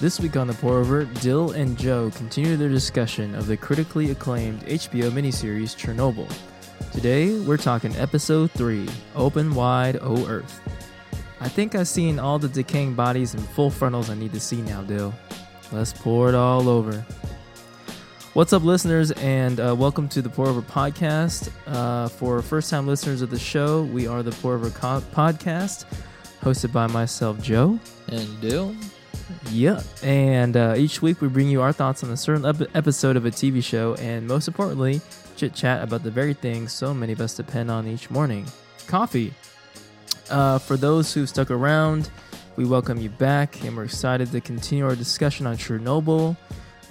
This week on the Pour Over, Dill and Joe continue their discussion of the critically acclaimed HBO miniseries Chernobyl. Today, we're talking episode 3 Open Wide O Earth. I think I've seen all the decaying bodies and full frontals I need to see now, Dill. Let's pour it all over. What's up, listeners, and uh, welcome to the Pour Over Podcast. Uh, for first time listeners of the show, we are the Pour Over Co- Podcast, hosted by myself, Joe. And Dill. Yeah, and uh, each week we bring you our thoughts on a certain ep- episode of a TV show, and most importantly, chit chat about the very things so many of us depend on each morning coffee. Uh, for those who've stuck around, we welcome you back, and we're excited to continue our discussion on Chernobyl.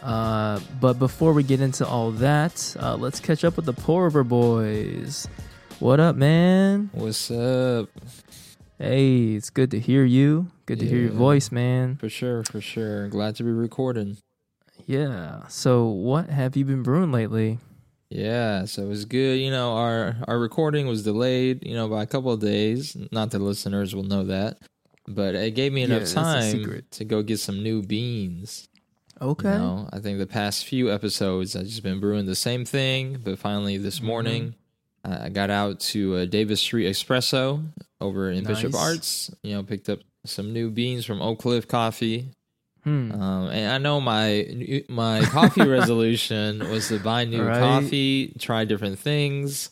Uh, but before we get into all that, uh, let's catch up with the Pour Over Boys. What up, man? What's up? Hey, it's good to hear you. Good to hear your voice, man. For sure, for sure. Glad to be recording. Yeah. So, what have you been brewing lately? Yeah, so it was good. You know, our our recording was delayed, you know, by a couple of days. Not that listeners will know that, but it gave me enough a time to go get some new beans. Okay. You know, I think the past few episodes I've just been brewing the same thing, but finally this Mm-hmm. morning I I got out to uh, Davis Street Espresso over in Bishop Arts. You know, picked up some new beans from Oak Cliff Coffee. Hmm. Um, and I know my my coffee resolution was to buy new Right. coffee, try different things.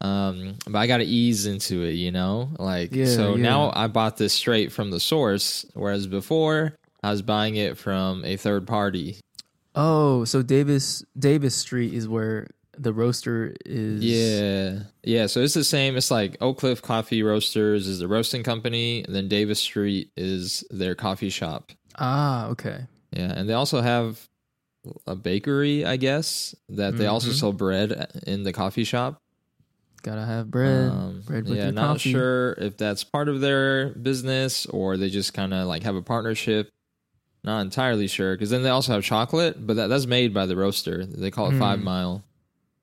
Um, but I got to ease into it, you know. Like Yeah, so yeah. now I bought this straight from the source, whereas before I was buying it from a third party. Oh, so Davis Davis Street is where the roaster is. Yeah, yeah. So it's the same. It's like Oak Cliff Coffee Roasters is the roasting company, and then Davis Street is their coffee shop. Ah, okay. Yeah, and they also have a bakery, I guess, that they also Mhm. sell bread in the coffee shop. Gotta have bread. Um, bread with yeah, not coffee. sure if that's part of their business or they just kind of like have a partnership. Not entirely sure because then they also have chocolate, but that, that's made by the roaster. They call it Five Mm. Mile.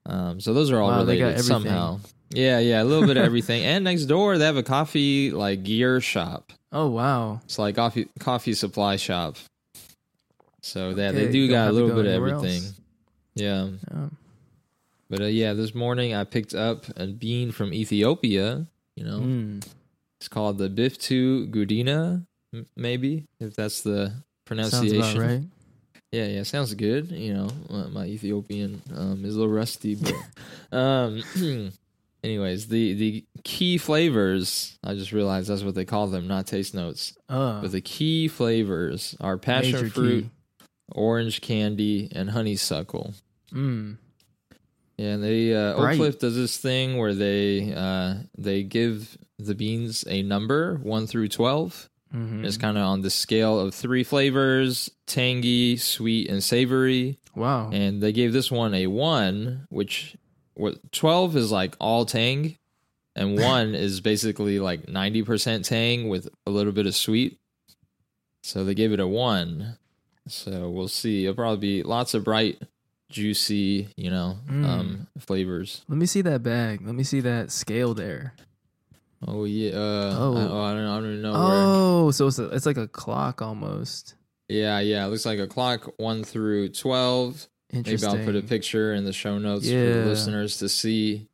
Um, so those are all Wow, related somehow. Yeah, yeah, a little bit of everything. And next door they have a coffee like gear shop. Oh wow. It's like coffee coffee supply shop. So yeah, they Okay, do got a little go bit of everything. else. Yeah. Yeah. But uh, yeah, this morning I picked up a bean from Ethiopia. You know, Mm. it's called the Biftu Gudina, m- maybe if that's the Sounds pronunciation. about right. Yeah, yeah, sounds good. You know, uh, my Ethiopian um, is a little rusty, but um, anyways, the the key flavors. I just realized that's what they call them, not taste notes. Uh, But the key flavors are passion fruit, key. orange candy, and honeysuckle. Mm. Yeah, and they uh, Oak. Cliff does this thing where they uh, they give the beans a number one through 12 hmm It's kind of on the scale of three flavors: tangy, sweet, and savory. Wow. And they gave this one a one, which what twelve is like all tang, and one is basically like ninety percent tang with a little bit of sweet. So they gave it a one. So we'll see. It'll probably be lots of bright, juicy, you know, Mm. um, flavors. Let me see that bag. Let me see that scale there. Oh yeah. Uh, Oh. I, oh, I don't. I don't know. Where. Oh, so it's a, it's like a clock almost. Yeah, yeah. It looks like a clock one through twelve. Maybe I'll put a picture in the show notes for Yeah. the listeners to see.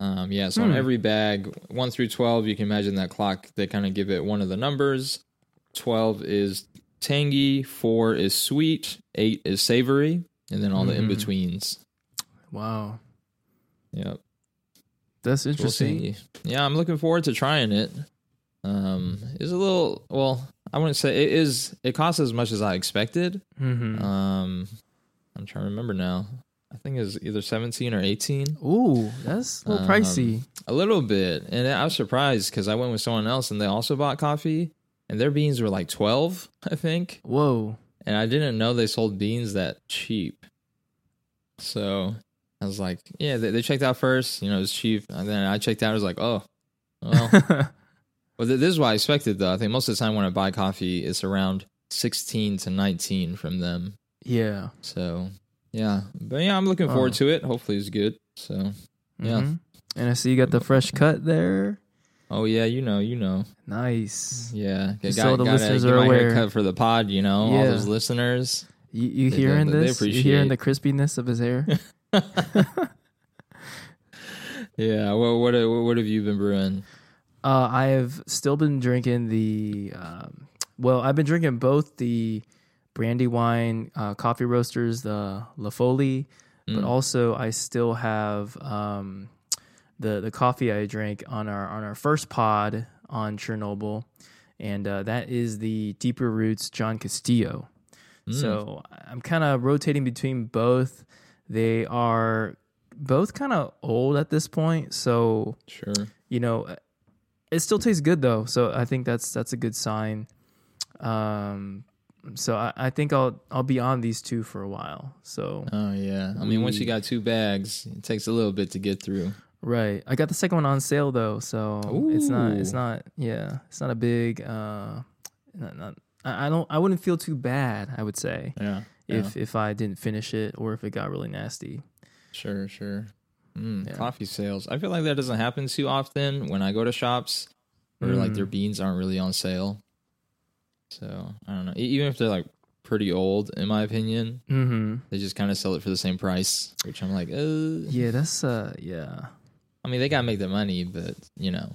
Um, yeah, so on Hmm. every bag, one through twelve, you can imagine that clock. They kind of give it one of the numbers. Twelve is tangy, four is sweet, eight is savory, and then all the Mhm. in betweens. Wow, Yep. That's We'll interesting. see. Yeah, I'm looking forward to trying it. Um, it's a little well. I wouldn't say it is. It costs as much as I expected. hmm Um, I'm trying to remember now. I think it's either 17 or 18. Ooh, that's a little Um, pricey. A little bit. And I was surprised because I went with someone else and they also bought coffee and their beans were like 12, I think. Whoa. And I didn't know they sold beans that cheap. So I was like, yeah, they, they checked out first. You know, it was cheap. And then I checked out. I was like, oh, well. well, th- this is what I expected, though. I think most of the time when I buy coffee, it's around 16 to 19 from them. yeah. So yeah. But yeah, I'm looking forward Oh. to it. Hopefully it's good. So Yeah. Mhm. And I see you got the fresh cut there. Oh yeah, you know, you know. Nice. Yeah, got, so the gotta listeners are aware. haircut for the pod. You know, all Yeah. those listeners. You, you They- hearing they- they this? You hearing the crispiness of his hair? Yeah. Well, what what have you been brewing? Uh, I have still been drinking the. Um, well, I've been drinking both the Brandywine uh, coffee roasters, the La Folie, but Mm. also I still have um, the the coffee I drank on our on our first pod on Chernobyl, and uh, that is the Deeper Roots John Castillo. Mm. So I'm kind of rotating between both. They are both kind of old at this point, so Sure. you know, it still tastes good though. So I think that's that's a good sign. Um, so I, I think I'll I'll be on these two for a while. So Oh yeah. I mean, once you got two bags, it takes a little bit to get through. right, I got the second one on sale though. So it's not it's not yeah it's not a big uh, not, not I I don't I wouldn't feel too bad. I would say Yeah. If if I didn't finish it or if it got really nasty. Sure, sure. Mm, Yeah. Coffee sales. I feel like that doesn't happen too often when I go to shops where like their Mm. beans aren't really on sale. So I don't know. Even if they're like pretty old, in my opinion, Mm-hmm. they just kind of sell it for the same price, which I'm like, uh. Yeah, that's uh yeah. I mean, they gotta make the money, but you know,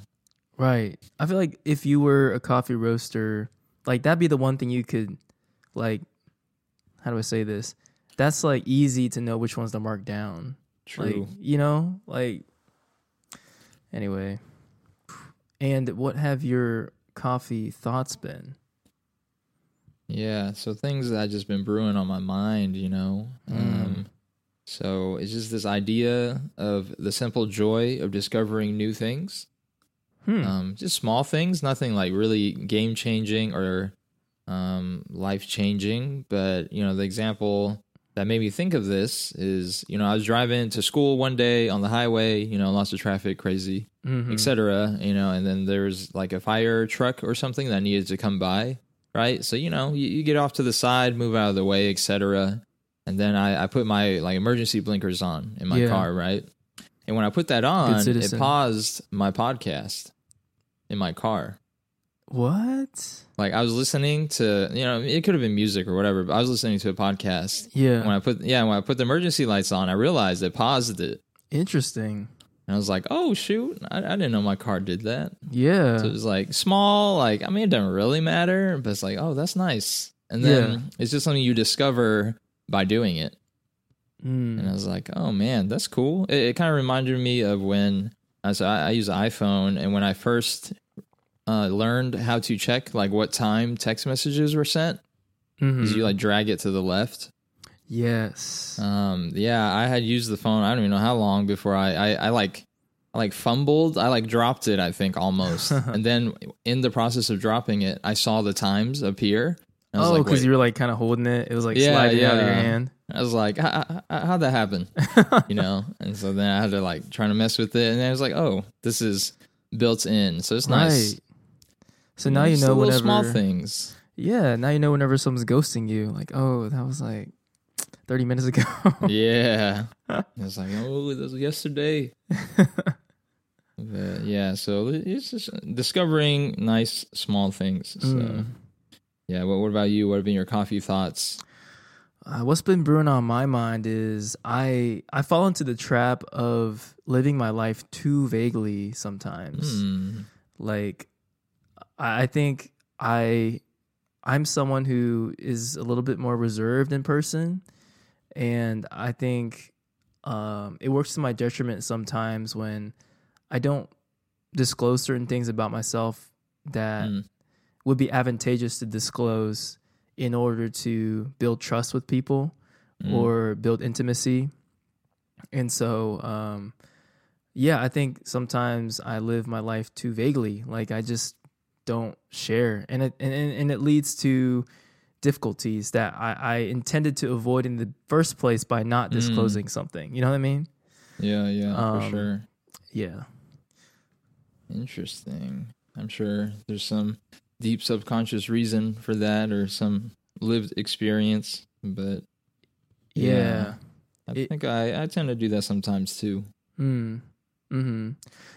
Right. I feel like if you were a coffee roaster, like that'd be the one thing you could like how do I say this? That's like easy to know which ones to mark down. true. Like, you know, like anyway. And what have your coffee thoughts been? Yeah, so things that I just been brewing on my mind, you know. Mm. Um so it's just this idea of the simple joy of discovering new things. Hmm. Um just small things, nothing like really game changing or um life changing, but you know, the example that made me think of this is, you know, I was driving to school one day on the highway, you know, lots of traffic, crazy, Mhm. etc. You know, and then there's like a fire truck or something that needed to come by, right? So you know, you, you get off to the side, move out of the way, etc. And then I, I put my like emergency blinkers on in my Yeah. car, right? And when I put that on, it paused my podcast in my car. What? Like I was listening to, you know, it could have been music or whatever, but I was listening to a podcast. Yeah. When I put, yeah, when I put the emergency lights on, I realized it paused it, Interesting. and I was like, "Oh shoot, I, I didn't know my car did that." Yeah. So it was like small, like I mean, it doesn't really matter, but it's like, oh, that's nice. And then Yeah. it's just something you discover by doing it. Mm. And I was like, oh man, that's cool. It, it kind of reminded me of when so I, I use iPhone, and when I first uh, learned how to check like what time text messages were sent, Mhm. is you like drag it to the left. Yes. Um, yeah, I had used the phone. I don't even know how long before I, I, I like, I like fumbled. I like dropped it. I think almost, and then in the process of dropping it, I saw the times appear. I was oh, because wait. you were like kind of holding it. It was like Yeah, sliding out of your hand. I was like, how, how, how'd that happen? you know? And so then I had to like trying to mess with it, and I was like, oh, this is built in, so it's nice. So now you know whenever small things. Yeah, now you know whenever someone's ghosting you, like, oh, that was like thirty minutes ago. yeah. It's like, oh, that was yesterday. But, yeah, so it's just discovering nice small things. So Mm. yeah, what what about you? What have been your coffee thoughts? Uh, what's been brewing on my mind is I I fall into the trap of living my life too vaguely sometimes. Hmm. Like I think I I'm someone who is a little bit more reserved in person and I think um, it works to my detriment sometimes when I don't disclose certain things about myself that Mm. would be advantageous to disclose in order to build trust with people Mm. or build intimacy. And so, um, yeah, I think sometimes I live my life too vaguely. Like I just don't share, and it and, and it leads to difficulties that I, I intended to avoid in the first place by not Mm. disclosing something. You know what I mean? Yeah, yeah, for Um, sure. Yeah. Interesting. I'm sure there's some deep subconscious reason for that or some lived experience, but Yeah. I It- think I, I tend to do that sometimes too. Hmm. Hmm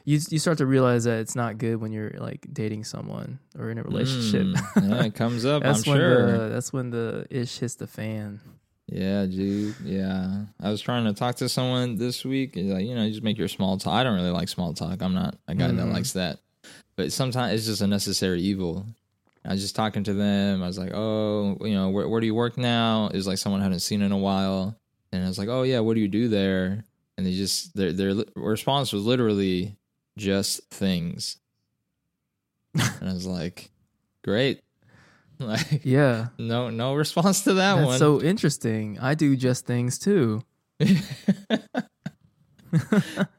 You you start to realize that it's not good when you're like dating someone or in a relationship. Mm, yeah, it comes up. that's I'm when sure. the that's when the ish hits the fan. Yeah, dude. Yeah, I was trying to talk to someone this week. Like, you know, just make your small talk. I don't really like small talk. I'm not a guy that Mhm. likes that. But sometimes it's just a necessary evil. I was just talking to them. I was like, "Oh, you know, where, where do you work now?" Is like someone I hadn't seen in a while, and I was like, "Oh yeah, what do you do there?" And they just their their response was literally just things, and I was like, "Great." Like Yeah, no no response to that that's one. so interesting. I do just things too.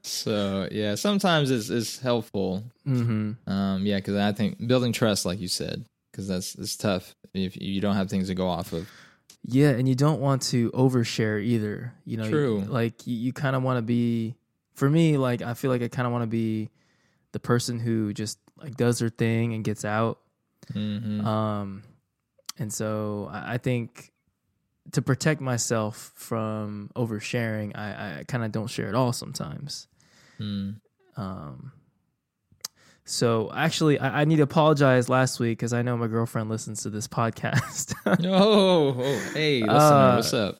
so yeah, sometimes it's it's helpful. hmm Um, yeah, because I think building trust, like you said, because that's it's tough if you don't have things to go off of. Yeah, and you don't want to overshare either. You know, True. like you, you kind of want to be. For me, like I feel like I kind of want to be the person who just like does their thing and gets out. hmm Um, and so I, I think to protect myself from oversharing, I, I kind of don't share at all sometimes. Mm. Um, so actually, I, I need to apologize last week because I know my girlfriend listens to this podcast. Oh, oh, hey, listener, Uh, what's up?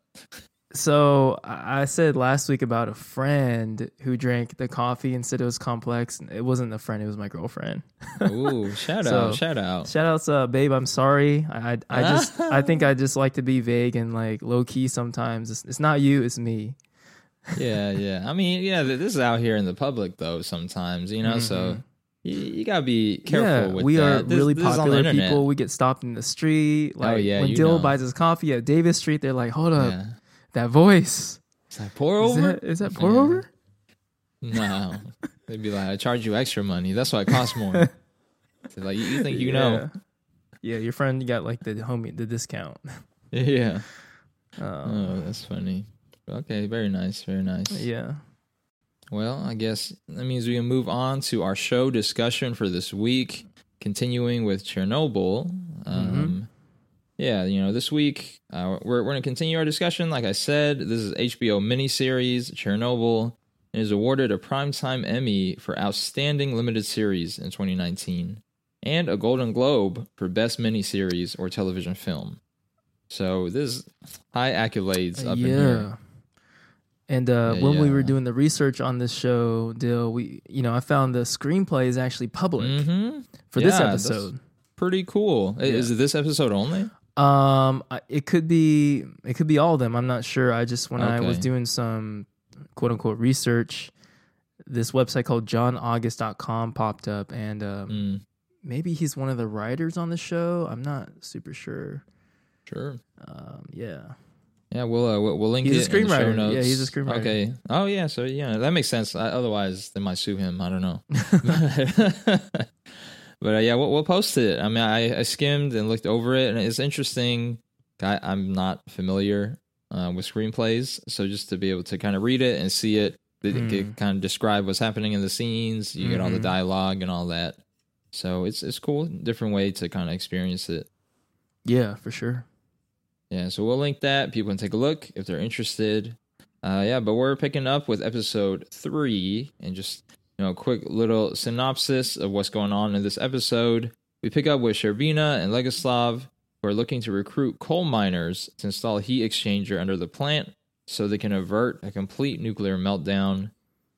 so I said last week about a friend who drank the coffee and said it was complex. It wasn't the friend; it was my girlfriend. Ooh, shout so- out, shout out. Shout outs, uh, babe. I'm sorry. I, I, I just, I think I just like to be vague and like low key sometimes. It's, it's not you, it's me. yeah, yeah. I mean, yeah, this is out here in the public though. Sometimes, you know, so Mhm. You, you gotta be careful yeah, with we that. are This- really this is on the popular people. We get stopped in the street. Like Oh, yeah, when Dill know. buys his coffee at Davis Street, they're like, "Hold up, Yeah. that voice Is that pour is over. that, is that pour Yeah. over?" No, they'd be like, I charge you extra money. That's why it costs more. Like, you, think you know? Yeah. Your friend got like the homie the discount. Yeah. Oh, Um, that's funny. Okay, very nice, very nice. yeah. Well, I guess that means we can move on to our show discussion for this week, continuing with Chernobyl. Um, Yeah, you know, this week uh, we're, we're going to continue our discussion. Like I said, this is HBO miniseries Chernobyl and is awarded a Primetime Emmy for Outstanding Limited Series in 2019 and a Golden Globe for Best Miniseries or Television Film. So this is high accolades up in here. And uh, Yeah, when we were doing the research on this show, Dill, we you know I found the screenplay is actually public Mm-hmm. for this Yeah, that's- episode. Pretty cool. Is it this episode only? Um, it could be it could be all of them. I'm not sure. I just when I was doing some quote unquote research, this website called johnaugust.com popped up, and um, Mm, maybe he's one of the writers on the show. I'm not super sure. sure. Um, yeah. Yeah, we'll uh, we'll, link He's a it in the show screenwriter. notes. Yeah, he's a screenwriter. Okay. Oh yeah, so yeah, that makes sense. I, otherwise, they might sue him. I don't know. but uh, yeah, we'll, we'll post it. I mean, I, I skimmed and looked over it, and it's interesting. I, I'm not familiar uh, with screenplays, so just to be able to kind of read it and see it, it Hmm. kind of describe what's happening in the scenes. You get all the Mhm. dialogue and all that. So it's it's cool, different way to kind of experience it. Yeah, for sure. Yeah, so we'll link that. People can take a look if they're interested. Uh, yeah, but we're picking up with episode three, and just you know, a quick little synopsis of what's going on in this episode. We pick up with Shcherbina and Legasov, who are looking to recruit coal miners to install a heat exchanger under the plant, so they can avert a complete nuclear meltdown.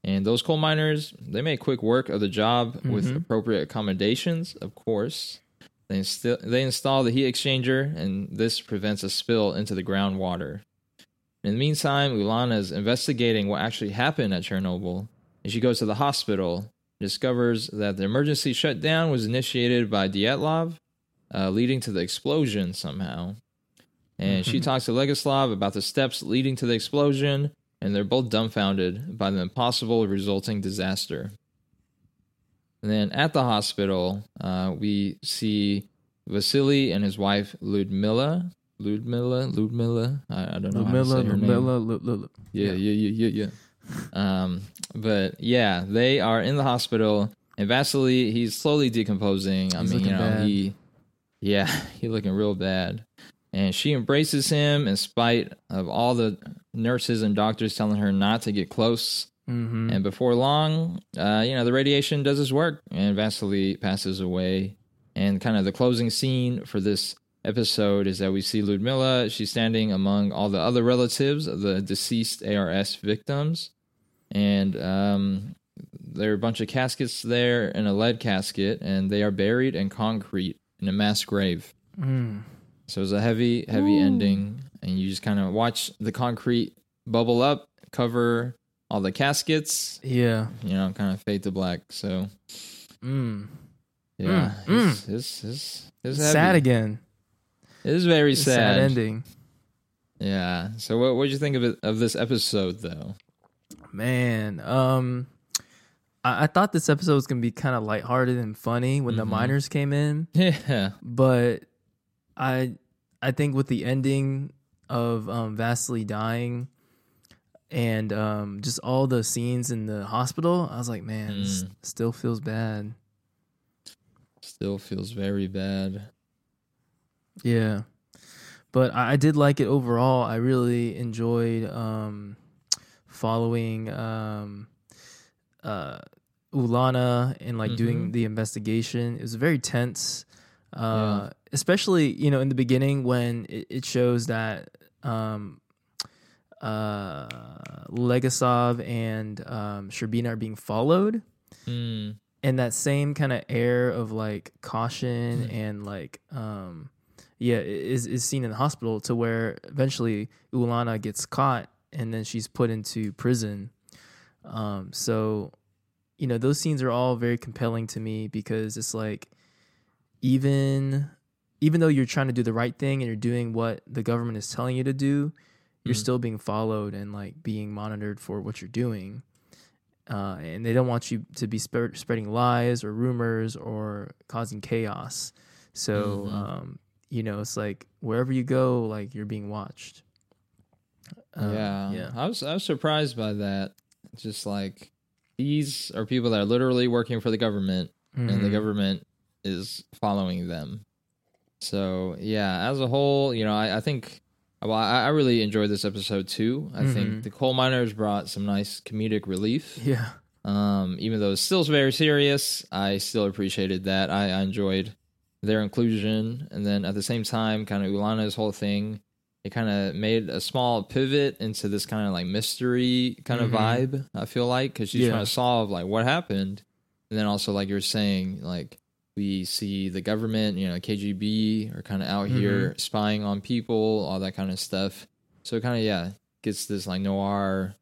And those coal miners, they make quick work of the job with Mhm. appropriate accommodations, of course. They, insti- they install the heat exchanger, and this prevents a spill into the groundwater. In the meantime, Ulana is investigating what actually happened at Chernobyl, and she goes to the hospital, discovers that the emergency shutdown was initiated by Dyatlov, uh, leading to the explosion somehow. And she Mhm. talks to Legasov about the steps leading to the explosion, and they're both dumbfounded by the impossible resulting disaster. And then at the hospital, uh, we see Vasily and his wife Ludmila. Ludmila, Ludmila. I, I don't know how to Lumilla, say her name. Lumilla, Lu- Lu- Lu- Yeah, yeah, yeah, yeah, yeah. Um, but yeah, they are in the hospital, and Vasily he's slowly decomposing. I He's mean, you know, bad. he, yeah, he looking real bad. And she embraces him in spite of all the nurses and doctors telling her not to get close. Mm-hmm. And before long, uh, you know, the radiation does its work and Vasily passes away. And kind of the closing scene for this episode is that we see Ludmilla. She's standing among all the other relatives of the deceased ARS victims. And um, there are a bunch of caskets there and a lead casket, and they are buried in concrete in a mass grave. Mm. So it's a heavy, heavy ending, and you just kind of watch the concrete bubble up, cover all the caskets, Yeah. you know, kind of fade to black. So Mm. yeah, Mm, it's, it's, it's, it's heavy. Sad again. It is very It's sad. sad ending. Yeah. So what what did you think of it of this episode though? Man, um, I, I thought this episode was gonna be kind of lighthearted and funny when the Mhm. miners came in, Yeah. but I, I think with the ending of um, Vasily dying, and um, just all the scenes in the hospital, I was like, man, Mm. still feels bad. Still feels very bad. Yeah. But I, I did like it overall. I really enjoyed um, following um, uh, Ulana and like doing Mhm. the investigation. It was very tense, uh, Yeah. especially you know in the beginning when it, it shows that um, uh, Legasov and um, Shcherbina are being followed Mm. and that same kind of air of like caution Mhm. and like um yeah is is seen in the hospital to where eventually Ulana gets caught and then she's put into prison um so you know those scenes are all very compelling to me because it's like even even though you're trying to do the right thing and you're doing what the government is telling you to do you're Mhm. still being followed and like being monitored for what you're doing uh, and they don't want you to be sp- spreading lies or rumors or causing chaos. So, Mhm. um, you know, it's like wherever you go, like you're being watched. Uh, yeah. yeah, I was I was surprised by that. Just like these are people that are literally working for the government and the Mhm. government is following them. So yeah, as a whole, you know, I, I think well, I, I really enjoyed this episode too. I Mhm. think the coal miners brought some nice comedic relief. Yeah, Um, even though it's still very serious, I still appreciated that. I, I enjoyed their inclusion, and then at the same time, kind of Ulana's whole thing. It kind of made a small pivot into this kind of like mystery kind of Mhm. vibe. I feel like because she's Yeah. trying to solve like what happened, and then also like you're saying, like we see the government, you know, KGB are kind of out here Mm-hmm. spying on people, all that kind of stuff. So it kind of yeah gets this like noir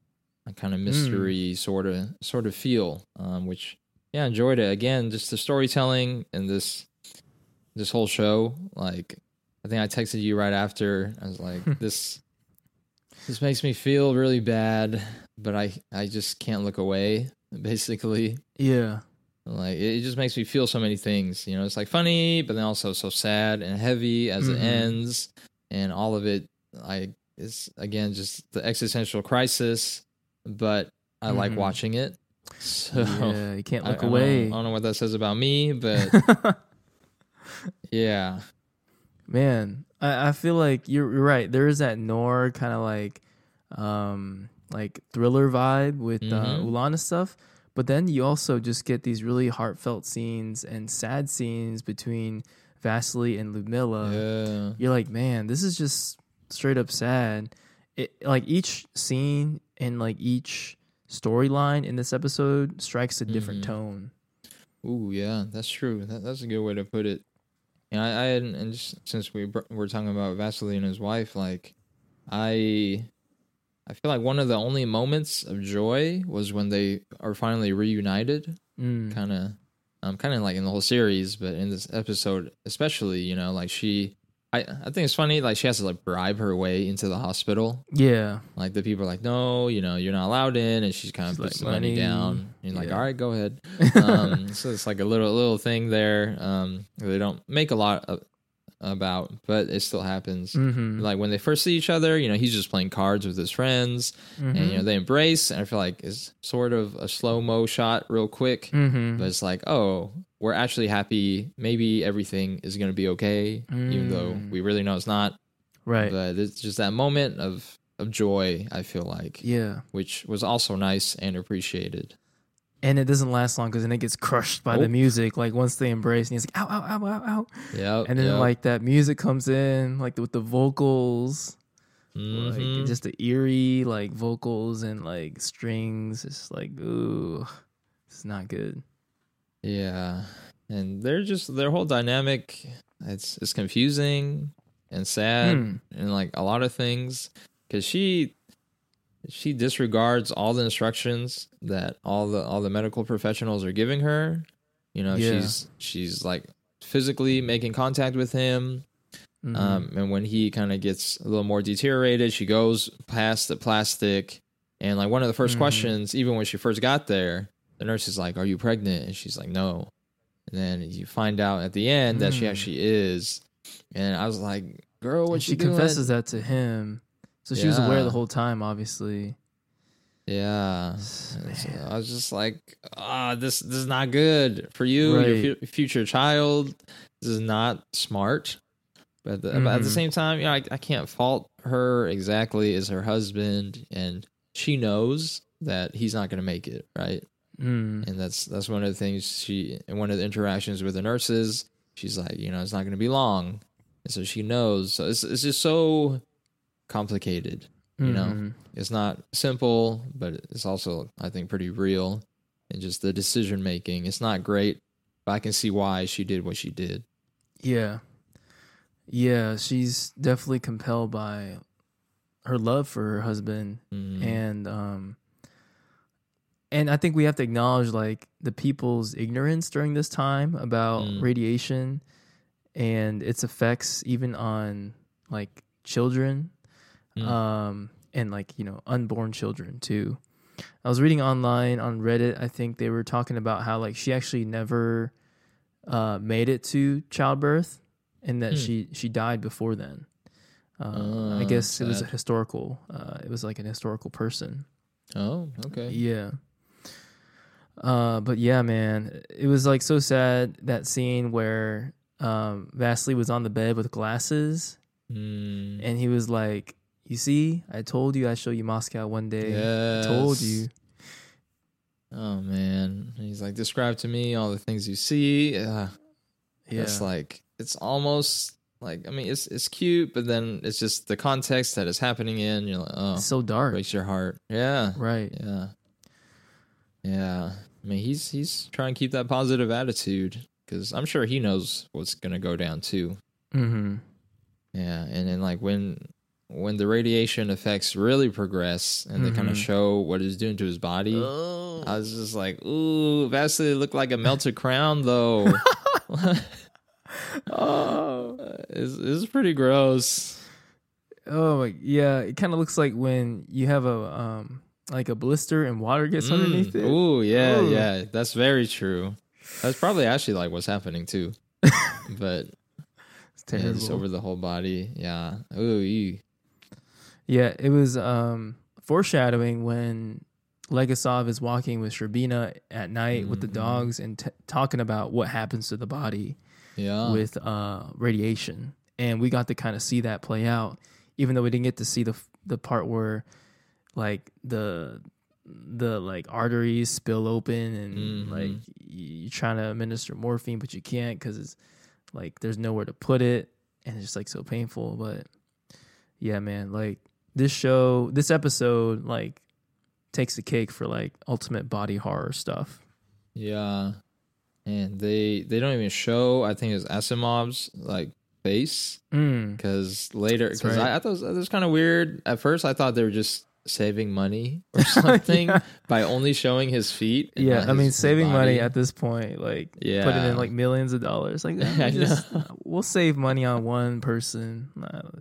kind of mystery sort of sort of feel, um, which yeah enjoyed it again. Just the storytelling and this this whole show. Like I think I texted you right after. I was like this this makes me feel really bad, but I I just can't look away. Basically, yeah, like it, it just makes me feel so many things. You know, it's like funny, but then also so sad and heavy as it Mhm. ends, and all of it like is again just the existential crisis. But I like Mhm. watching it. So yeah. You can't I- look I don't- away. I don't know what that says about me, but yeah, Man, I, I feel like you're, you're right. There is that noir kind of like, um, like thriller vibe with uh, Mhm. Ulana stuff, but then you also just get these really heartfelt scenes and sad scenes between Vasily and Ludmilla. yeah, You're like, man, this is just straight up sad. It like each scene and like each storyline in this episode strikes a different Mhm. tone. Ooh, yeah, that's true. That, that's a good way to put it. And I, I and just since we br- were talking about Vasily and his wife, like I, I feel like one of the only moments of joy was when they are finally reunited. Mm. Kind of, um, kind of like in the whole series, but in this episode especially, you know, like she, I, I think it's funny. Like she has to like bribe her way into the hospital. Yeah, Like the people are like, no, you know, you're not allowed in, and she's kind of puts like, the money, "Money." down. And you're like, Yeah. all right, go ahead. Um, so it's like a little little thing there. Um, they don't make a lot of, about, but it still happens. mm-hmm. Like when they first see each other, you know, he's just playing cards with his friends, and you know they embrace. And I feel like it's sort of a slow mo shot, real quick. mm-hmm. But it's like, oh, we're actually happy. Maybe everything is going to be okay, even though Mm. we really know it's not right. but it's just that moment of of joy. I feel like, Yeah. which was also nice and appreciated. And it doesn't last long because then it gets crushed by the music. Like once they embrace, and he's like, ow, ow, ow, ow, ow. Yeah, And then like that music comes in, like with the vocals, Mhm. like just the eerie like vocals and like strings. It's like, ooh, it's not good. Yeah, and they're just their whole dynamic. It's it's confusing and sad, Hmm. and like a lot of things because she she disregards all the instructions that all the all the medical professionals are giving her. You know, Yeah. she's she's like physically making contact with him. Mhm. Um, and when he kind of gets a little more deteriorated, she goes past the plastic. And like one of the 1st Mhm. questions, even when she first got there, the nurse is like, "Are you pregnant?" And she's like, "No." And then you find out at the end that she Mm. actually is. And I was like, "Girl, what she you doing?" confesses that to him. So she was aware the whole time, obviously. Yeah. So man. I was just like, ah, this this is not good for you, your Right. fu- future child. This is not smart. But, the, but at the Mhm. same time, you know, I, I can't fault her exactly as her husband, and she knows that he's not going to make it, right? Mm. And that's that's one of the things she in one of the interactions with the nurses. She's like, you know, it's not going to be long, and so she knows. So it's it's just so complicated you know. Mhm. it's not simple, but it's also I think pretty real, and just the decision making. It's not great, but I can see why she did what she did. Yeah. Yeah, she's definitely compelled by her love for her husband Mm. and um and I think we have to acknowledge like the people's ignorance during this time about Mm. radiation and its effects even on like children Mm. um and like you know unborn children too i was reading online on reddit i think they were talking about how like she actually never uh made it to childbirth and that Hmm. she she died before then uh, i Oh, guess it was a historical uh it was like an historical person oh, okay. yeah. Uh, but yeah, man, it was like so sad that scene where um Vasily was on the bed with glasses Mm. and he was like, "You see, I told you I'd show you Moscow one day. I told you." Oh man, he's like, describe to me all the things you see. Uh, Yeah, It's like it's almost like I mean, it's it's cute, but then it's just the context that it's happening in. You're like, oh, It's so dark, breaks your heart. Yeah, right? Yeah. Yeah. I mean, he's he's trying to keep that positive attitude because I'm sure he knows what's gonna go down too. Mm-hmm. Yeah, and then like when when the radiation effects really progress and they kind of show what it's doing to his body, Oh, I was just like, "Ooh, Vasily looked like a melted crown, though." oh, it's, it's pretty gross. oh, my, yeah. It kind of looks like when you have a um like a blister and water gets underneath Mm. it. Ooh, yeah, Ooh. yeah, that's very true. That's probably actually like what's happening too, but It's terrible. just over the whole body. Yeah. Ooh, ew. Yeah, it was um, foreshadowing when Legasov is walking with Shcherbina at night with the Mhm. dogs and t- talking about what happens to the body Yeah. with uh, radiation, and we got to kind of see that play out, even though we didn't get to see the f- the part where like the the like arteries spill open and Mhm. like you're trying to administer morphine but you can't because it's like there's nowhere to put it and it's just like so painful but yeah man like this show this episode like takes the cake for like ultimate body horror stuff yeah. And they they don't even show. I think it's Akimov's like face mm. because later because right. I, I thought it was kind of weird at first. I thought they were just saving money or something Yeah. by only showing his feet. yeah i mean saving money at this point like yeah. putting in like millions of dollars like that just, we'll save money on one person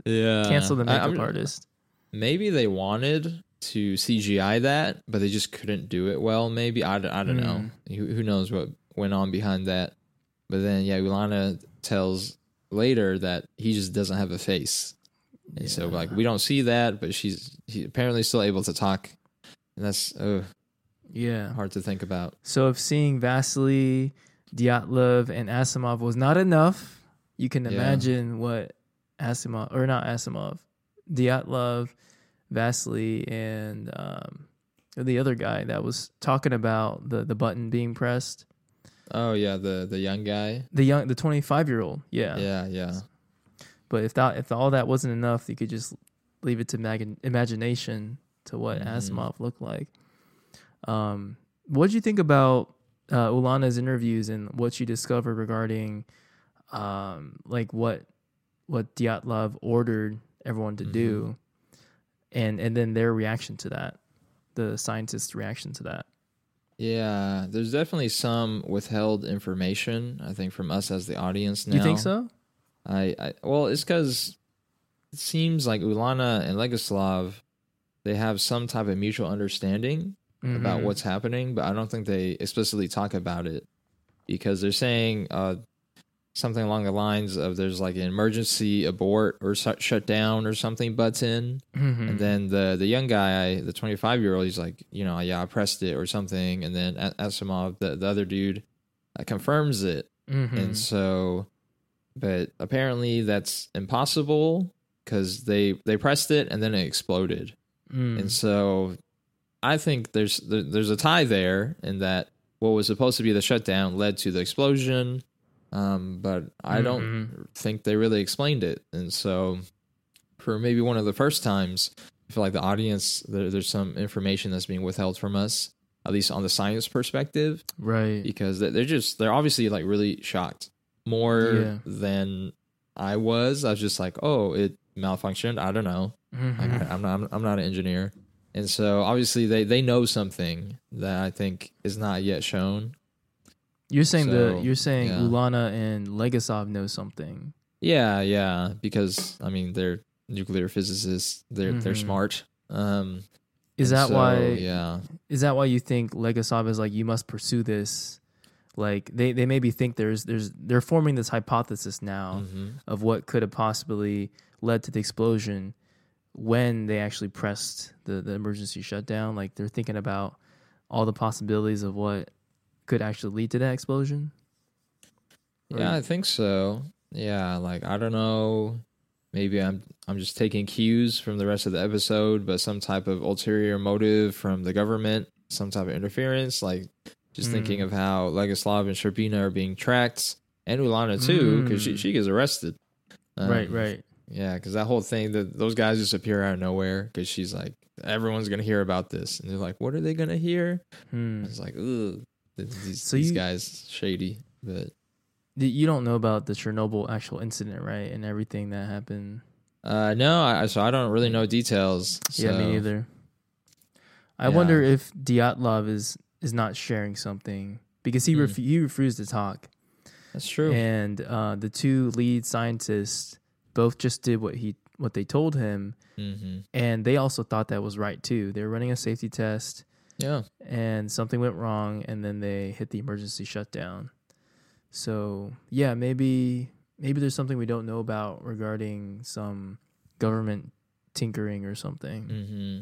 yeah cancel the makeup I'm- artist Maybe they wanted to CGI that, but they just couldn't do it well. Maybe I, don't- I don't know. Mm. Who, who knows what went on behind that? But then, yeah, Ulana tells later that he just doesn't have a face, and so like we don't see that. But she's he apparently still able to talk, and that's uh, yeah hard to think about. So if seeing Vasily, Dyatlov, and Akimov was not enough, you can Yeah. imagine what Akimov or not Akimov, Dyatlov, Vasily and um, the other guy that was talking about the the button being pressed. Oh yeah, the the young guy. The young, the twenty five year old. Yeah. Yeah, yeah. But if that if all that wasn't enough, you could just leave it to mag- imagination to what Mhm. Akimov looked like. Um, what did you think about uh, Ulana's interviews and what she discovered regarding, um, like what what Dyatlov ordered everyone to do, and and then their reaction to that, the scientists' reaction to that. Yeah, there's definitely some withheld information. I think from us as the audience now. You think so? I, I well, it's because it seems like Ulana and Legasov, they have some type of mutual understanding about Mhm. what's happening, but I don't think they explicitly talk about it because they're saying uh, something along the lines of there's like an emergency abort or shut shut down or something butts in, Mhm. and then the the young guy, the 25 year old, he's like, you know, yeah, I pressed it or something, and then Akimov, the the other dude, uh, confirms it, Mhm. and so but apparently that's impossible because they they pressed it and then it exploded Mm. and so i think there's there, there's a tie there in that what was supposed to be the shutdown led to the explosion um, but i don't Mhm. think they really explained it and so for maybe one of the first times i feel like the audience there, there's some information that's being withheld from us at least on the science perspective right. because they- they're just they're obviously like really shocked more Yeah. than I was. I was just like, oh, it malfunctioned. I don't know. Mhm. Like, I, I'm not. I'm, I'm not an engineer, and so obviously they they know something that I think is not yet shown. You're saying So, the you're saying yeah. Ulana and Legasov know something. Yeah, yeah. Because I mean, they're nuclear physicists. They're they're Mhm. smart. Um, Is that so, why? Yeah. Is that why you think Legasov is like you must pursue this? Like they, they maybe think there's there's they're forming this hypothesis now hmm of what could have possibly led to the explosion when they actually pressed the, the emergency shutdown. Like they're thinking about all the possibilities of what could actually lead to that explosion. Or- Yeah, I think so. Yeah, like I don't know. Maybe I'm I'm just taking cues from the rest of the episode, but some type of ulterior motive from the government, some type of interference. Like just thinking Mm. of how Legasov and Shcherbina are being tracked, and Ulana too, because she Mm. she gets arrested. Um, right, right. Yeah, because that whole thing that those guys just appear out of nowhere because she's like, everyone's gonna hear about this, and they're like, what are they gonna hear? Hmm. It's like, ugh, th- these So these you- guys shady, but. You don't know about the Chernobyl actual incident, right? And everything that happened. Uh, no, I, so I don't really know details. Yeah, me so- neither. I Yeah. wonder if Dyatlov is is not sharing something because he Hmm. ref- he refused to talk, That's true. and uh, the two lead scientists both just did what he what they told him, hmm and they also thought that was right too. They were running a safety test, Yeah, and something went wrong, and then they hit the emergency shutdown. So yeah, maybe maybe there's something we don't know about regarding some government tinkering or something. hmm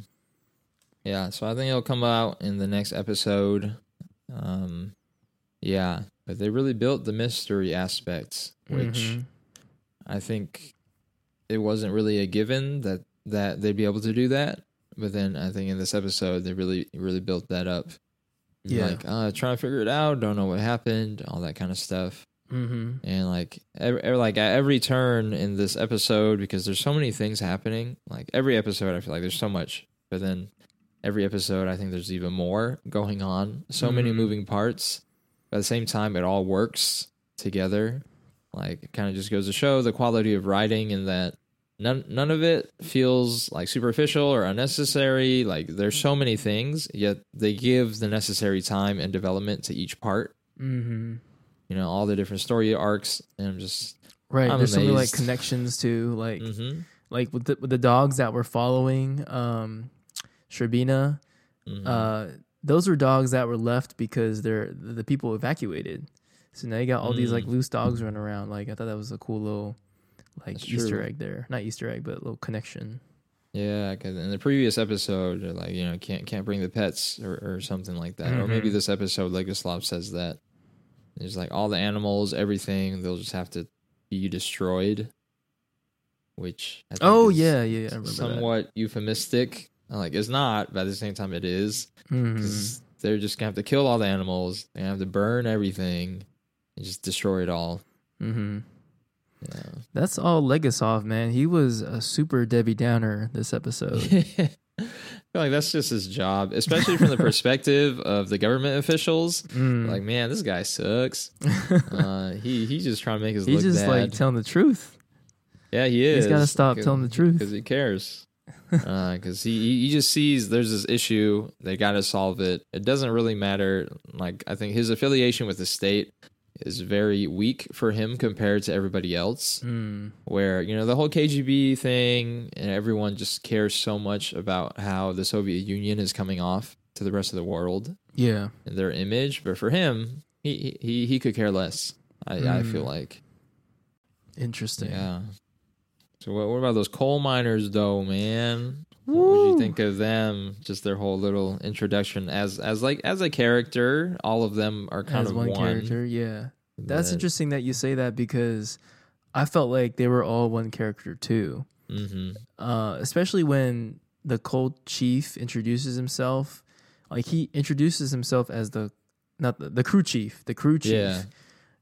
yeah. So I think it'll come out in the next episode. Um, yeah, but they really built the mystery aspects, which Mhm. I think it wasn't really a given that that they'd be able to do that. But then I think in this episode they really really built that up. Yeah. like uh, trying to figure it out, don't know what happened, all that kind of stuff. Mhm. and like every, like at every turn in this episode because there's so many things happening like every episode i feel like there's so much but then every episode i think there's even more going on so many Mhm. moving parts but at the same time it all works together like it kind of just goes to show the quality of writing and that none none of it feels like superficial or unnecessary like there's so many things yet they give the necessary time and development to each part Mhm. you know all the different story arcs and i'm just Right. I'm There's so many like connections to like mhm, like with the with the dogs that were following um mhm. Uh those were dogs that were left because they're the people evacuated. So now you got all these like Mm. loose dogs running around. Like I thought that was a cool little like That's Easter true. egg there. Not Easter egg, but a little connection. yeah because in the previous episode like you know can't can't bring the pets or, or something like that or maybe Mhm. this episode Legasov says that there's like all the animals everything they'll just have to be destroyed which I think Oh is yeah, yeah, I remember somewhat euphemistic. Like it's not, but at the same time, it is. that. Mhm. 'Cause They're just gonna have to kill all the animals. They have to burn everything and just destroy it all. Mhm. That's all Legasov, man. He was a super Debbie Downer this episode. I feel like that's just his job, especially from the perspective of the government officials. Mm. Like, man, this guy sucks. Uh, he he's just trying to make us He's just bad. like telling the truth. yeah, he is. He's got to stop telling the truth. because he cares. Because he he just sees there's this issue. They got to solve it. It doesn't really matter. Like I think his affiliation with the state is very weak for him compared to everybody else. Mm. Where you know the whole KGB thing, and everyone just cares so much about how the Soviet Union is coming off to the rest of the world Yeah. and their image. But for him, he he he could care less. I I Mm. feel like. Interesting. Yeah. So what, what about those coal miners, though, man? What would you think of them? Just their whole little introduction as as like as a character. All of them are kind As of one, one, character, yeah. That's but- interesting that you say that because I felt like they were all one character too. Mhm. Uh, especially when the cold chief introduces himself. Like he introduces himself as the not the, the crew chief, the crew chief. Yeah.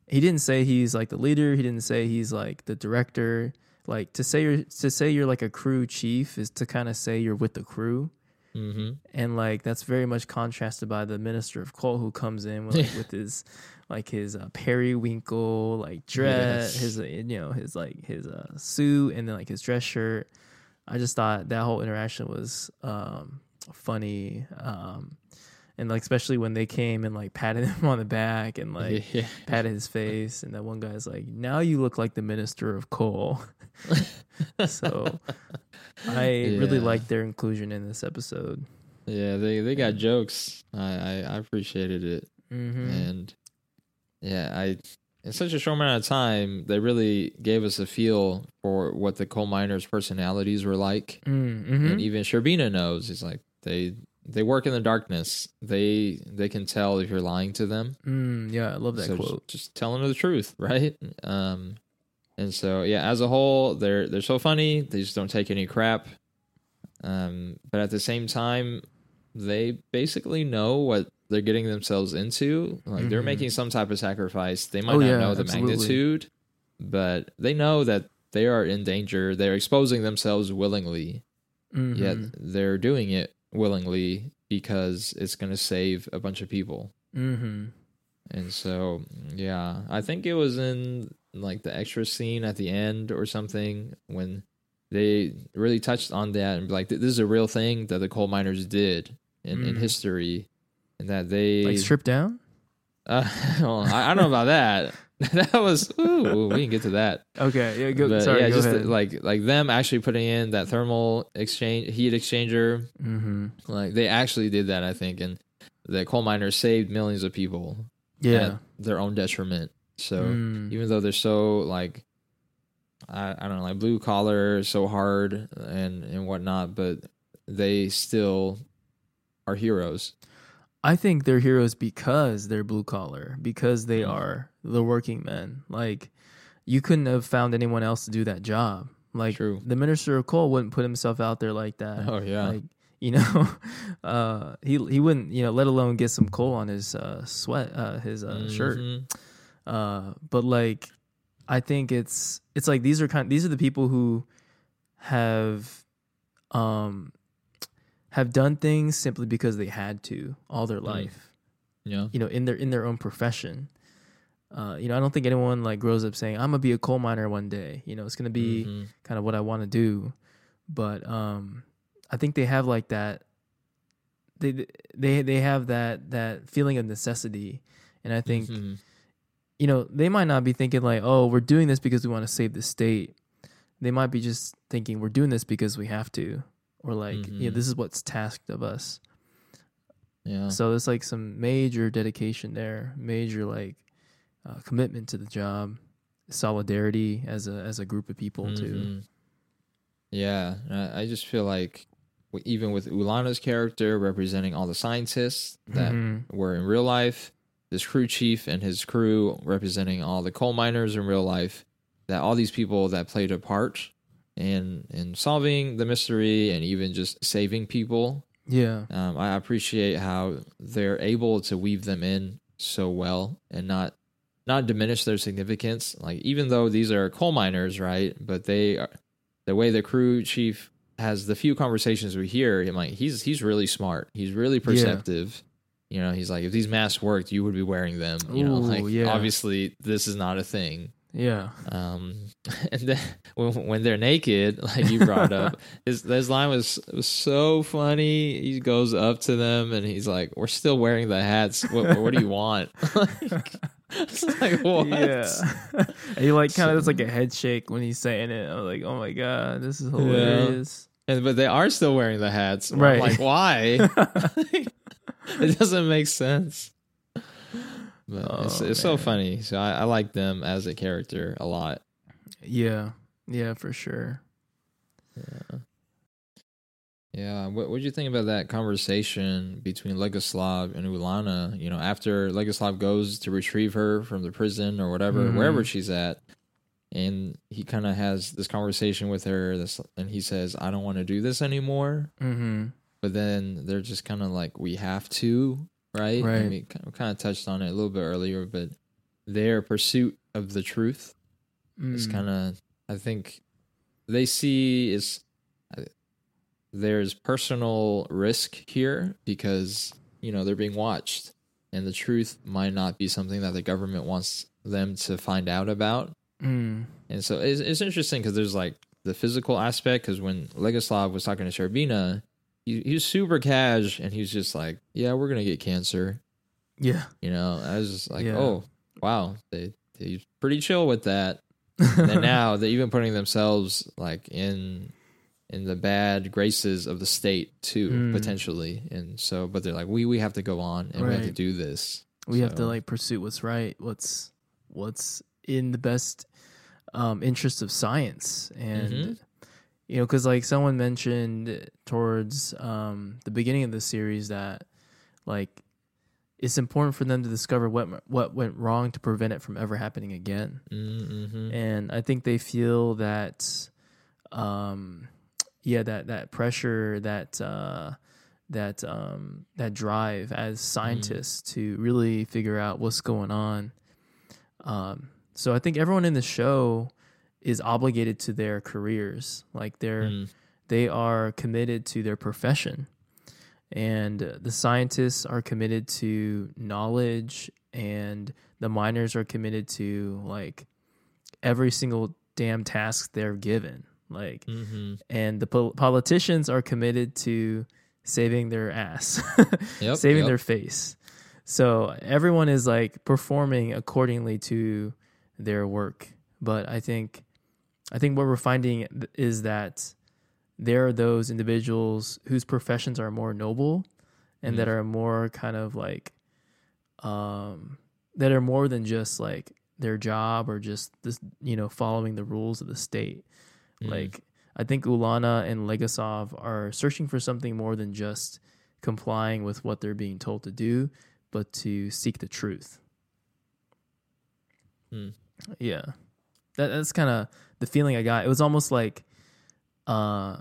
He didn't say he's like the leader. He didn't say he's like the director. Like to say you're to say you're like a crew chief is to kind of say you're with the crew. Mhm. and like that's very much contrasted by the minister of coal who comes in with, like, with his like his uh, periwinkle like dress Yes. his uh, you know his like his uh, suit and then like his dress shirt i just thought that whole interaction was um funny um and like especially when they came and like patted him on the back and like yeah. patted his face and that one guy's like now you look like the minister of coal so i really Yeah. liked their inclusion in this episode Yeah, they they got jokes. I I, I appreciated it, mm-hmm. and yeah, I in such a short amount of time, they really gave us a feel for what the coal miners' personalities were like. Mm-hmm. and even Shcherbina knows. He's like they they work in the darkness. They they can tell if you're lying to them. Mm, yeah, I love that so quote. Just, just telling the truth, right? Um, and so yeah, as a whole, they're they're so funny. They just don't take any crap. Um, but at the same time, they basically know what they're getting themselves into. Like they're Mhm. making some type of sacrifice. They might Oh, not yeah, know the absolutely. magnitude, but they know that they are in danger. They're exposing themselves willingly Mhm. yet they're doing it willingly because it's going to save a bunch of people. Mm-hmm. And so, yeah, I think it was in like the extra scene at the end or something when they really touched on that and be like, this is a real thing that the coal miners did in, in Mm. history, and that they Like stripped down. Uh, well, I, I don't know about that. that was ooh, we can get to that. Okay, yeah. Go, But sorry, yeah, go just ahead. like like them actually putting in that thermal exchange heat exchanger mm-hmm. Like they actually did that, I think, and the coal miners saved millions of people Yeah. at their own detriment. So Mm. even though they're so like, I, I don't know, like blue collar, so hard and and whatnot, but they still are heroes. I think they're heroes because they're blue collar, because they Mm. are the working men. Like you couldn't have found anyone else to do that job. Like True. the minister of coal wouldn't put himself out there like that. Oh yeah, Like you know, uh, he he wouldn't you know let alone get some coal on his uh, sweat uh, his uh, shirt. Mhm. Uh, but like, I think it's it's like these are kind these are the people who have um have done things simply because they had to all their life. Yeah, You know, in their in their own profession. Uh, you know, I don't think anyone like grows up saying, "I'm gonna be a coal miner one day." You know, it's gonna be Mhm. kind of what I want to do. But um, I think they have like that. They they they have that that feeling of necessity, and I think Mhm. you know, they might not be thinking like, "Oh, we're doing this because we want to save the state." They might be just thinking, "We're doing this because we have to," or like, "Yeah, Mhm. this is what's tasked of us." yeah, So there's like some major dedication there, major like uh, commitment to the job, solidarity as a as a group of people too. Mhm. Yeah, I, just feel like even with Ulana's character representing all the scientists that Mhm. were in real life, this crew chief and his crew representing all the coal miners in real life, that all these people that played a part in in solving the mystery and even just saving people. Yeah. Um, I appreciate how they're able to weave them in so well and not not diminish their significance. Like even though these are coal miners, right? But they are the way the crew chief has the few conversations we hear. I'm like, he's he's really smart. He's really perceptive. You know, he's like, if these masks worked, you would be wearing them. You know, like yeah. obviously this is not a thing. Yeah. Um, and then when, when they're naked, like you brought up, his his line was was so funny. He goes up to them and he's like, "We're still wearing the hats. What, what do you want?" like, it's like what? Yeah. and he like kind of does like a head shake when he's saying it. I'm like, oh my god, this is hilarious. And but they are still wearing the hats. I'm Right. like, why? it doesn't make sense. But it's Oh, it's so funny. So I, I like them as a character a lot. Yeah. Yeah, for sure. Yeah, what what do you think about that conversation between Legasov and Ulana? You know, after Legasov goes to retrieve her from the prison or whatever, Mhm. wherever she's at, and he kind of has this conversation with her, this, and he says, "I don't want to do this anymore." Mm-hmm. But then they're just kind of like, "We have to," right? Right. I mean, we kind of touched on it a little bit earlier, but their pursuit of the truth Mm. it's kind of i think they see is there's personal risk here because you know they're being watched and the truth might not be something that the government wants them to find out about Mm. and so it's, it's interesting because there's like the physical aspect because when legasov was talking to shcherbina he, he was super cash and he was just like yeah we're gonna get cancer Yeah. you know i was just like Yeah. oh wow they he's pretty chill with that and now they're even putting themselves like in in the bad graces of the state too Mm. potentially and so but they're like we we have to go on and we have to do this we have to like pursue what's right, what's what's in the best um interest of science and Mhm. you know cuz like someone mentioned towards um the beginning of the series that like it's important for them to discover what what went wrong to prevent it from ever happening again. mm-hmm. and I think they feel that, um, yeah, that that pressure, that uh, that um, that drive as scientists to really figure out what's going on. Um, so I think everyone in the show is obligated to their careers, like they're Mm. they are committed to their profession and the scientists are committed to knowledge and the miners are committed to like every single damn task they're given like Mm-hmm. and the pol- politicians are committed to saving their ass Yep, saving yep. their face so everyone is like performing accordingly to their work but i think i think what we're finding is that there are those individuals whose professions are more noble and that Mhm. are more kind of like um that are more than just like their job or just this you know following the rules of the state Mm. like i think ulana and legasov are searching for something more than just complying with what they're being told to do but to seek the truth. Hmm. yeah. That, that's kind of the feeling i got. It was almost like uh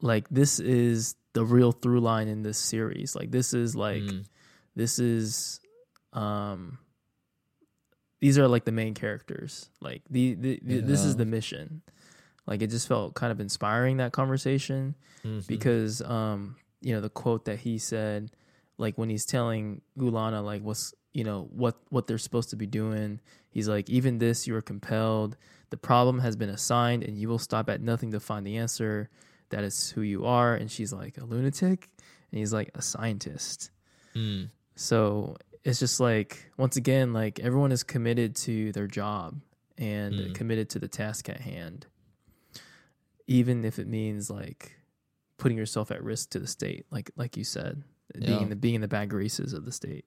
like this is the real through line in this series. Like this is like Mm. this is um these are like the main characters. Like the, the, the- this is the mission like it just felt kind of inspiring that conversation Mhm. because um you know the quote that he said like when he's telling Ulana like what's you know what what they're supposed to be doing he's like even this you are compelled the problem has been assigned and you will stop at nothing to find the answer that is who you are and she's like a lunatic and he's like a scientist Mm. so it's just like once again, like everyone is committed to their job and Mm. committed to the task at hand, even if it means like putting yourself at risk to the state, like like you said, being Yeah. in the being in the bad graces of the state.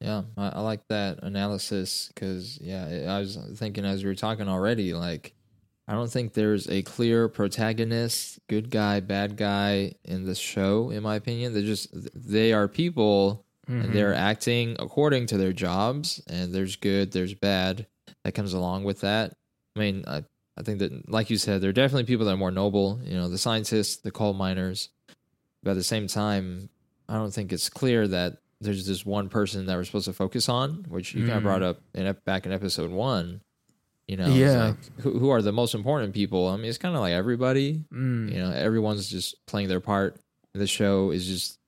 Yeah, I, I like that analysis because yeah, I was thinking as we were talking already, like I don't think there's a clear protagonist, good guy, bad guy in this show. In my opinion, they just they are people Mhm. and they're acting according to their jobs, and there's good, there's bad that comes along with that. I mean, I I think that, like you said, there are definitely people that are more noble. You know, the scientists, the coal miners. But at the same time, I don't think it's clear that there's this one person that we're supposed to focus on, which you kind of Mm. brought up in back in episode one. You know, Yeah. like, who, who are the most important people? I mean, it's kind of like everybody. Mm. You know, everyone's just playing their part. The show is just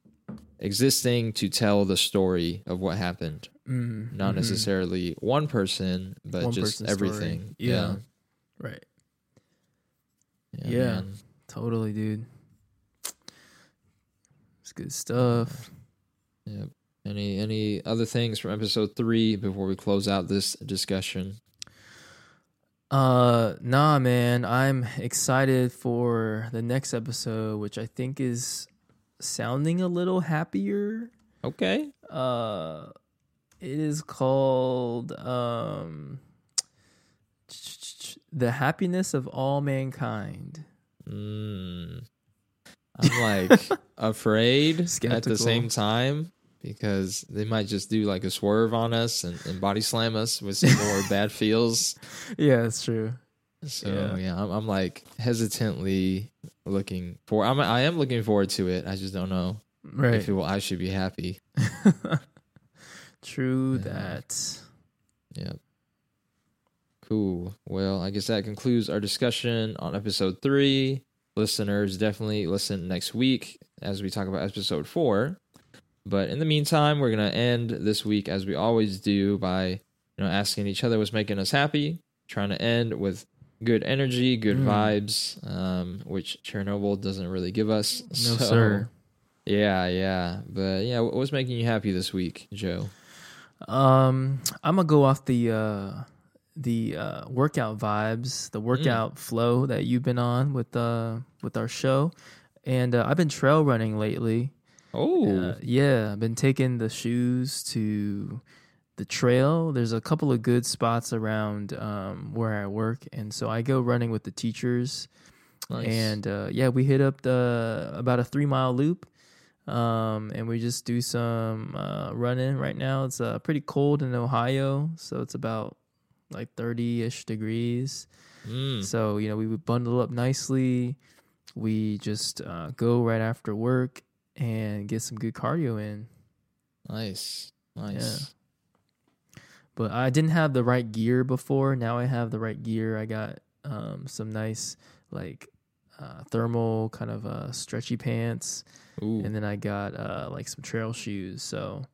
existing to tell the story of what happened, Mm. not Mhm. necessarily one person, but One just person's story. everything. Yeah. Right. yeah, Yeah. Totally, dude. It's good stuff. Yep. Any any other things from episode three before we close out this discussion? Uh, nah, man. I'm excited for the next episode, which I think is sounding a little happier. Okay. Uh, it is called um, the happiness of all mankind. Mm. I'm like afraid at the same time because they might just do like a swerve on us and, and body slam us with some more bad feels. Yeah, it's true. So Yeah. yeah, I'm, I'm like hesitantly looking for. I'm I am looking forward to it. I just don't know Right. if it will. I should be happy. True Yeah. that. Yep. Cool. Well, I guess that concludes our discussion on episode three. Listeners, definitely listen next week as we talk about episode four. But in the meantime, we're gonna end this week as we always do by you know asking each other what's making us happy, trying to end with good energy, good Mm. vibes, um, which Chernobyl doesn't really give us. No, So, sir. Yeah, yeah. But yeah, what- what's making you happy this week, Joe? Um, I'm gonna go off the uh the uh workout vibes, the Mm. workout flow that you've been on with uh with our show, and uh, I've been trail running lately. Oh, Uh, yeah, I've been taking the shoes to the trail. There's a couple of good spots around um, where I work, and so I go running with the teachers. nice. And uh, yeah, we hit up the about a three mile loop, um, and we just do some uh, running. Right now, it's uh, pretty cold in Ohio, so it's about like thirty ish degrees. Mm. So you know, we would bundle up nicely. We just uh, go right after work and get some good cardio in. Nice. Nice. But I didn't have the right gear before. Now I have the right gear. I got um, some nice like uh, thermal kind of uh, stretchy pants, Ooh. and then I got uh, like some trail shoes. So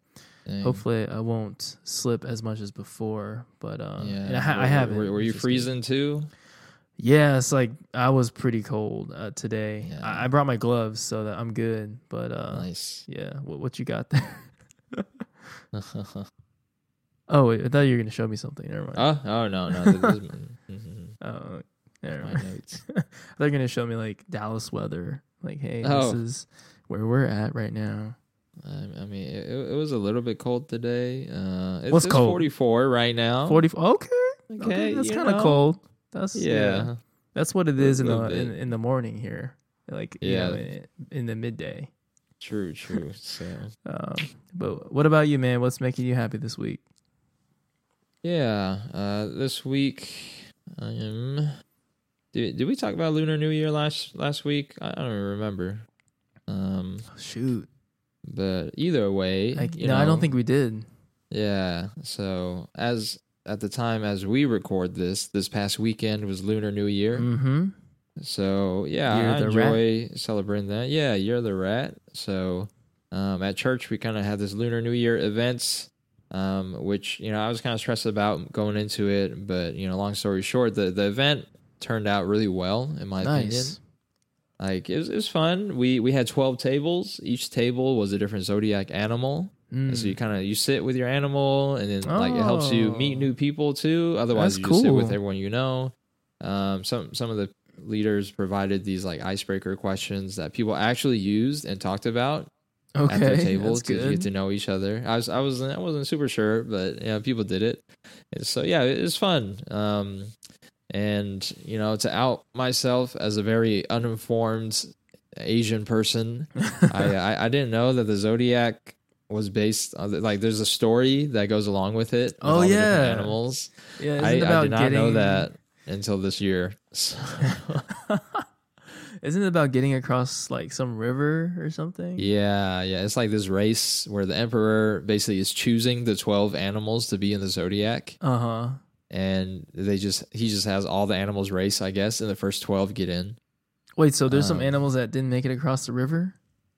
dang. hopefully I won't slip as much as before. But um, Yeah. I, ha- I haven't. Were, were you freezing too? Yeah, it's like I was pretty cold uh, today. Yeah. I, I brought my gloves so that I'm good. But uh, nice. yeah, what, what you got there? Oh wait, I thought you were gonna show me something. Never mind. oh, oh no, no. Mhm, Oh, never my notes. They're gonna show me like Dallas weather. Like, hey, Oh. this is where we're at right now. I, I mean, it, it was a little bit cold today. Uh, it's, What's it's cold? 44 right now. 44. Okay, Okay, okay, that's kind of cold. That's yeah. Yeah. that's what it is in the in, in the morning here. Like, you Yeah. know, in, in the midday. True, true. So, Um, but what about you, man? What's making you happy this week? yeah, uh, this week, I am. Did, did we talk about Lunar New Year last last week? I don't even remember. Um, Shoot, but either way, like, you no, I don't think we did. Yeah. So as at the time as we record this, this past weekend was Lunar New Year. Mm-hmm. So yeah, Year I the rat. enjoy celebrating that. Yeah, you're the rat. So um, at church we kind of had this Lunar New Year events, um, which you know I was kind of stressed about going into it, but you know, long story short, the the event turned out really well in my opinion. Like it was, it was fun. We we had twelve tables. Each table was a different zodiac animal. Mm. So you kind of you sit with your animal, and then like it helps you meet Oh. new people too. Otherwise, That's you just sit with everyone you know. Um, some some of the leaders provided these like icebreaker questions that people actually used and talked about okay, at their table to good. get to know each other. I was I was I wasn't super sure, but yeah, people did it. And so yeah, it was fun. Um, and you know, to out myself as a very uninformed Asian person, I, I I didn't know that the zodiac was based on the- like there's a story that goes along with it. with Oh, yeah. animals. yeah, I, I did not getting, know that. until this year. So, Isn't it about getting across like some river or something? yeah, yeah, it's like this race where the emperor basically is choosing the twelve animals to be in the zodiac, Uh huh. And they just he just has all the animals race, I guess, and the first twelve get in. Wait, so there's some Um, animals that didn't make it across the river?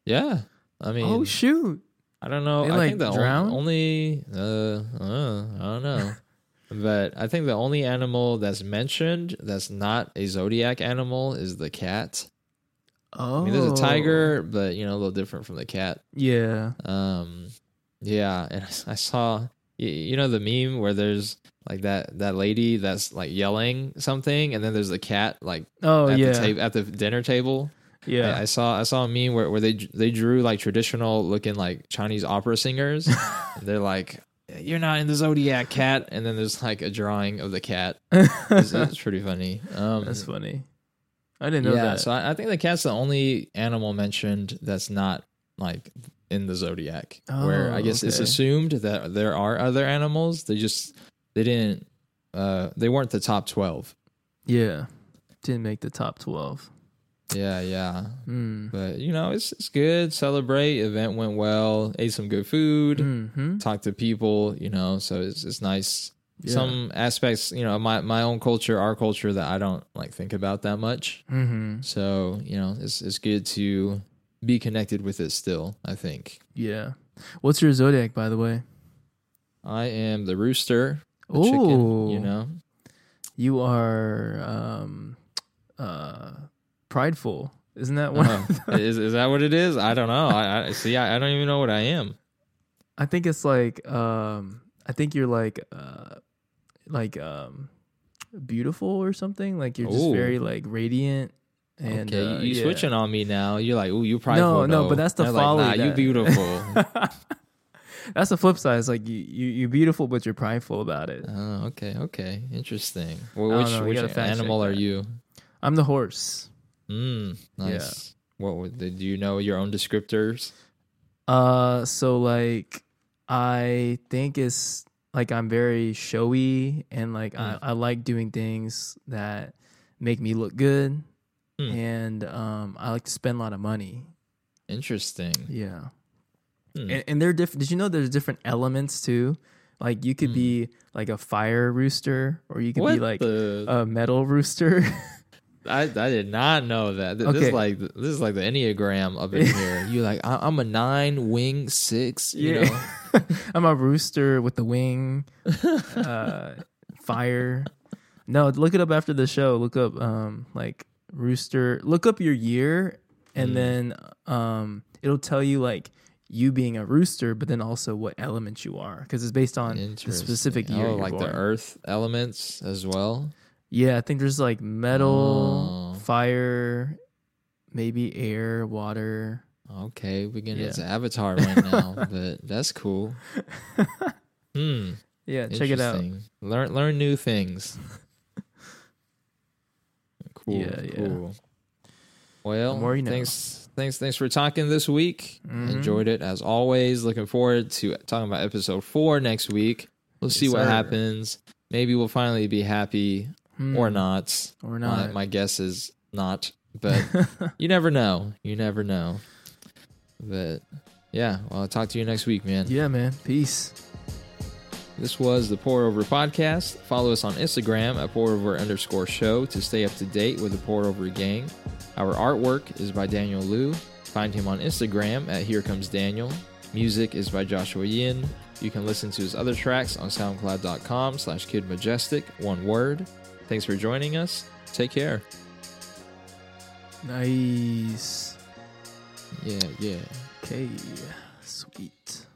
Yeah, I mean, oh shoot! I don't know. They, I like, think the drown? only uh, uh, I don't know. but I think the only animal that's mentioned that's not a zodiac animal is the cat. Oh, I mean, there's a tiger, but you know, a little different from the cat. Yeah. Um, yeah, and I saw you, know the meme where there's like that that lady that's like yelling something, and then there's the cat like Oh at yeah. the table at the dinner table. yeah. I, I saw I saw a meme where, where they they drew like traditional looking like Chinese opera singers. they're like, "You're not in the zodiac, cat," and then there's like a drawing of the cat. It's, it's pretty funny. Um, That's funny. I didn't know yeah, that. so I, I think the cat's the only animal mentioned that's not like in the zodiac. where Oh, I guess it's assumed that there are other animals. They just they didn't. Uh, they weren't the top twelve. yeah. Didn't make the top twelve. Yeah, yeah. Hmm. But you know, it's it's good. Celebrate. Event went well. Ate some good food. Mm-hmm. Talked to people. You know, so it's it's nice. Yeah. Some aspects, you know, my my own culture, our culture that I don't like think about that much. Mm-hmm. So you know, it's it's good to be connected with it still. I think Yeah. What's your zodiac, by the way? I am the rooster, the chicken. You know, You are um uh prideful. Isn't that one? Uh, is is that what it is? I don't know. I, I see. I, I don't even know what I am. I think it's like um I think you're like uh like um beautiful or something. Like you're just Ooh. very like radiant and okay, uh, you, you yeah. switching on me now. You're like, oh, you probably No, no, but that's the They're folly Like, nah, you beautiful. That's the flip side. It's like you, you you're beautiful but you're prideful about it. oh, okay, okay, interesting. Well, which know, which animal are you? I'm the horse. Mm, nice. What would do you know your own descriptors? Uh so like I think it's like I'm very showy and like Mm. I, I like doing things that make me look good Hmm. and um I like to spend a lot of money. Interesting. Yeah. Hmm. And, and they're different. Did you know there's different elements too? Like you could be like a fire rooster, or you could Hmm. what be like the? a metal rooster. I I did not know that. Th- This Okay. is like this is like the enneagram up in here. You like I, I'm a nine wing six. You know. I'm a rooster with the wing, uh, fire. No, look it up after the show. Look up um like rooster. Look up your year, and Mm. then um it'll tell you like you being a rooster, but then also what element you are because it's based on the specific year. Oh, like the earth elements as well. Yeah, I think there's like metal, Oh. fire, maybe air, water. Okay, we're getting Yeah. into Avatar right now, but that's cool. Hmm. Yeah, check it out. Learn learn new things. Cool. Yeah, yeah. Well, The more you know. thanks, thanks, thanks for talking this week. Mhm. Enjoyed it as always. Looking forward to talking about episode four next week. We'll see what sir. happens. Maybe we'll finally be happy Hmm. or not. Or My, not. my guess is not, but you never know. You never know. But yeah, well, I'll talk to you next week, man. yeah, man. Peace. This was the Pour Over Podcast. Follow us on Instagram at Pour Over underscore show to stay up to date with the Pour Over gang. Our artwork is by Daniel Liu. Find him on Instagram at Here Comes Daniel. Music is by Joshua Yin. You can listen to his other tracks on soundcloud.com slash Kid Majestic, one word. Thanks for joining us. Take care. Nice. Yeah, yeah. Okay. Sweet.